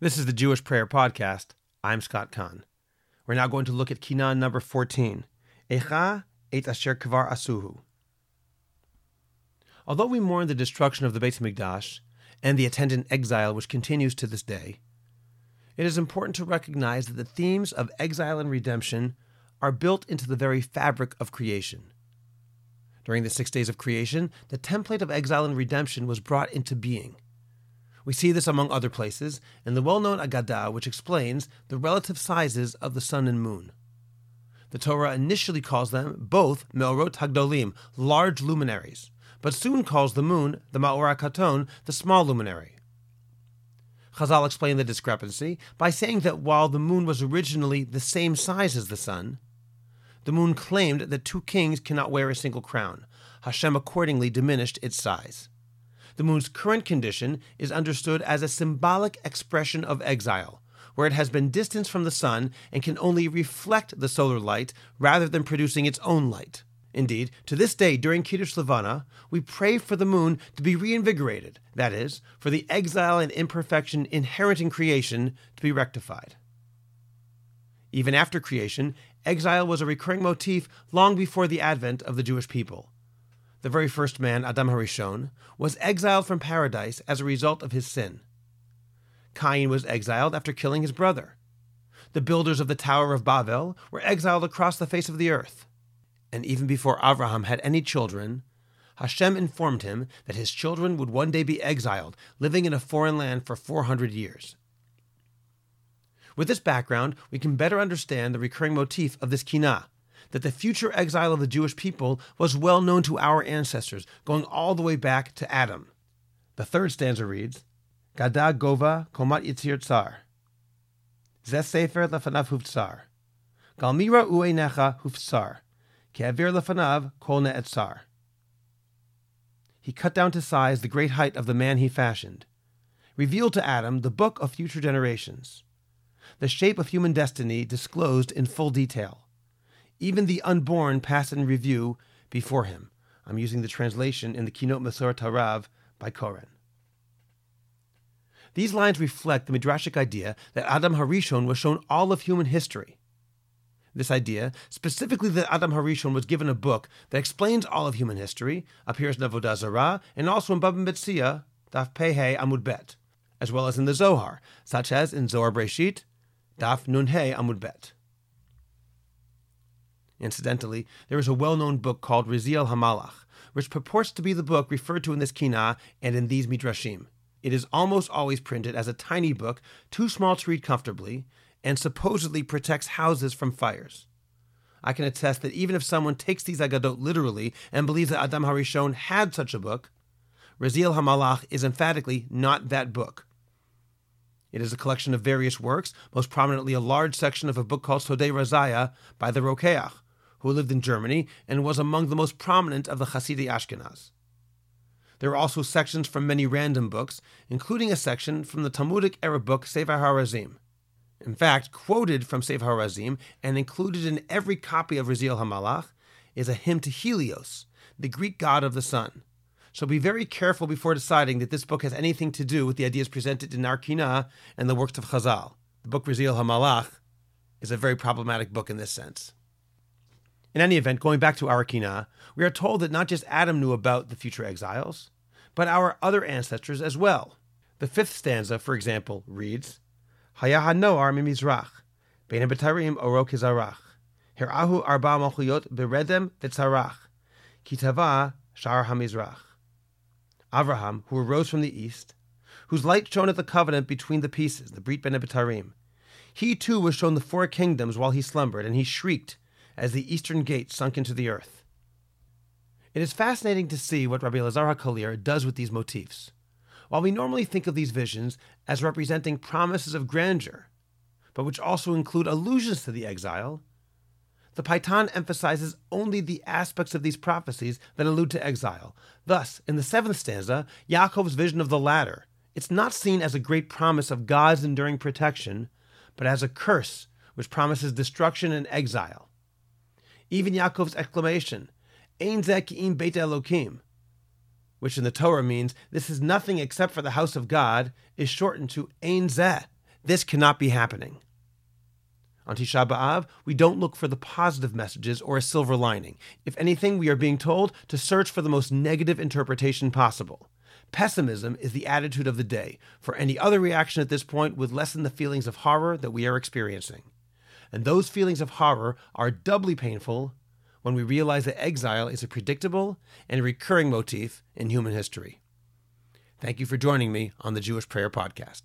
This is the Jewish Prayer Podcast. I'm Scott Kahn. We're now going to look at Kinah number 14. Echa et asher kvar asuhu. Although we mourn the destruction of the Beit HaMikdash and the attendant exile which continues to this day, it is important to recognize that the themes of exile and redemption are built into the very fabric of creation. During the six days of creation, the template of exile and redemption was brought into being – we see this among other places in the well known Agadah, which explains the relative sizes of the sun and moon. The Torah initially calls them both Me'orot Hagdolim, large luminaries, but soon calls the moon, the Ma'or Katon, the small luminary. Chazal explained the discrepancy by saying that while the moon was originally the same size as the sun, the moon claimed that two kings cannot wear a single crown. Hashem accordingly diminished its size the moon's current condition is understood as a symbolic expression of exile, where it has been distanced from the sun and can only reflect the solar light rather than producing its own light. Indeed, to this day during Kiddush Levana, we pray for the moon to be reinvigorated, that is, for the exile and imperfection inherent in creation to be rectified. Even after creation, exile was a recurring motif long before the advent of the Jewish people the very first man, Adam Harishon, was exiled from paradise as a result of his sin. Cain was exiled after killing his brother. The builders of the Tower of Babel were exiled across the face of the earth. And even before Abraham had any children, Hashem informed him that his children would one day be exiled, living in a foreign land for 400 years. With this background, we can better understand the recurring motif of this kinah, that the future exile of the Jewish people was well known to our ancestors, going all the way back to Adam. The third stanza reads, Gada Gova Komat Yitzir Tsar. Zeh Sefer Lefanav Huftsar. Galmira Uenecha Huftsar. Ke'avir Lefanav Kol Ne'etzar. He cut down to size the great height of the man he fashioned, revealed to Adam the book of future generations, the shape of human destiny disclosed in full detail even the unborn pass in review before him. I'm using the translation in the Kinot Masoret Harav by Koren. These lines reflect the midrashic idea that Adam Harishon was shown all of human history. This idea, specifically that Adam Harishon was given a book that explains all of human history, appears in Avodah Zarah and also in Bava Metzia, Daf Pehe Amud Bet, as well as in the Zohar, such as in Zohar Breshit, Daf Nun He Amud Bet. Incidentally, there is a well known book called Raziel Hamalach, which purports to be the book referred to in this Kina and in these Midrashim. It is almost always printed as a tiny book, too small to read comfortably, and supposedly protects houses from fires. I can attest that even if someone takes these Agadot literally and believes that Adam Harishon had such a book, Raziel Hamalach is emphatically not that book. It is a collection of various works, most prominently a large section of a book called Sodei Razaya by the Rokeach, who lived in Germany and was among the most prominent of the Hasidei Ashkenaz. There are also sections from many random books, including a section from the Talmudic era book Sefer HaRazim. In fact, quoted from Sefer HaRazim and included in every copy of Raziel HaMalach is a hymn to Helios, the Greek god of the sun. So be very careful before deciding that this book has anything to do with the ideas presented in Arkina and the works of Chazal. The book Raziel HaMalach is a very problematic book in this sense. In any event, going back to Arakina, we are told that not just Adam knew about the future exiles, but our other ancestors as well. The fifth stanza, for example, reads, Hayaha Noar mimizrach, bein betarim oro kizarach, herahu arba malchuyot beredem v'tzarach, kitava shar hamizrach. Avraham, who arose from the east, whose light shone at the covenant between the pieces, the Brit Ben he too was shown the four kingdoms while he slumbered, and he shrieked, as the eastern gate sunk into the earth. It is fascinating to see what Rabbi Lazar HaKalir does with these motifs. While we normally think of these visions as representing promises of grandeur, but which also include allusions to the exile, the Paitan emphasizes only the aspects of these prophecies that allude to exile. Thus, in the seventh stanza, Yaakov's vision of the ladder, it's not seen as a great promise of God's enduring protection, but as a curse which promises destruction and exile. Even Yaakov's exclamation, Ein zeh beit Elokim, which in the Torah means this is nothing except for the house of God, is shortened to Ein zeh, This cannot be happening. On Tisha B'Av, we don't look for the positive messages or a silver lining. If anything, we are being told to search for the most negative interpretation possible. Pessimism is the attitude of the day, for any other reaction at this point would lessen the feelings of horror that we are experiencing. And those feelings of horror are doubly painful when we realize that exile is a predictable and recurring motif in human history. Thank you for joining me on the Jewish Prayer Podcast.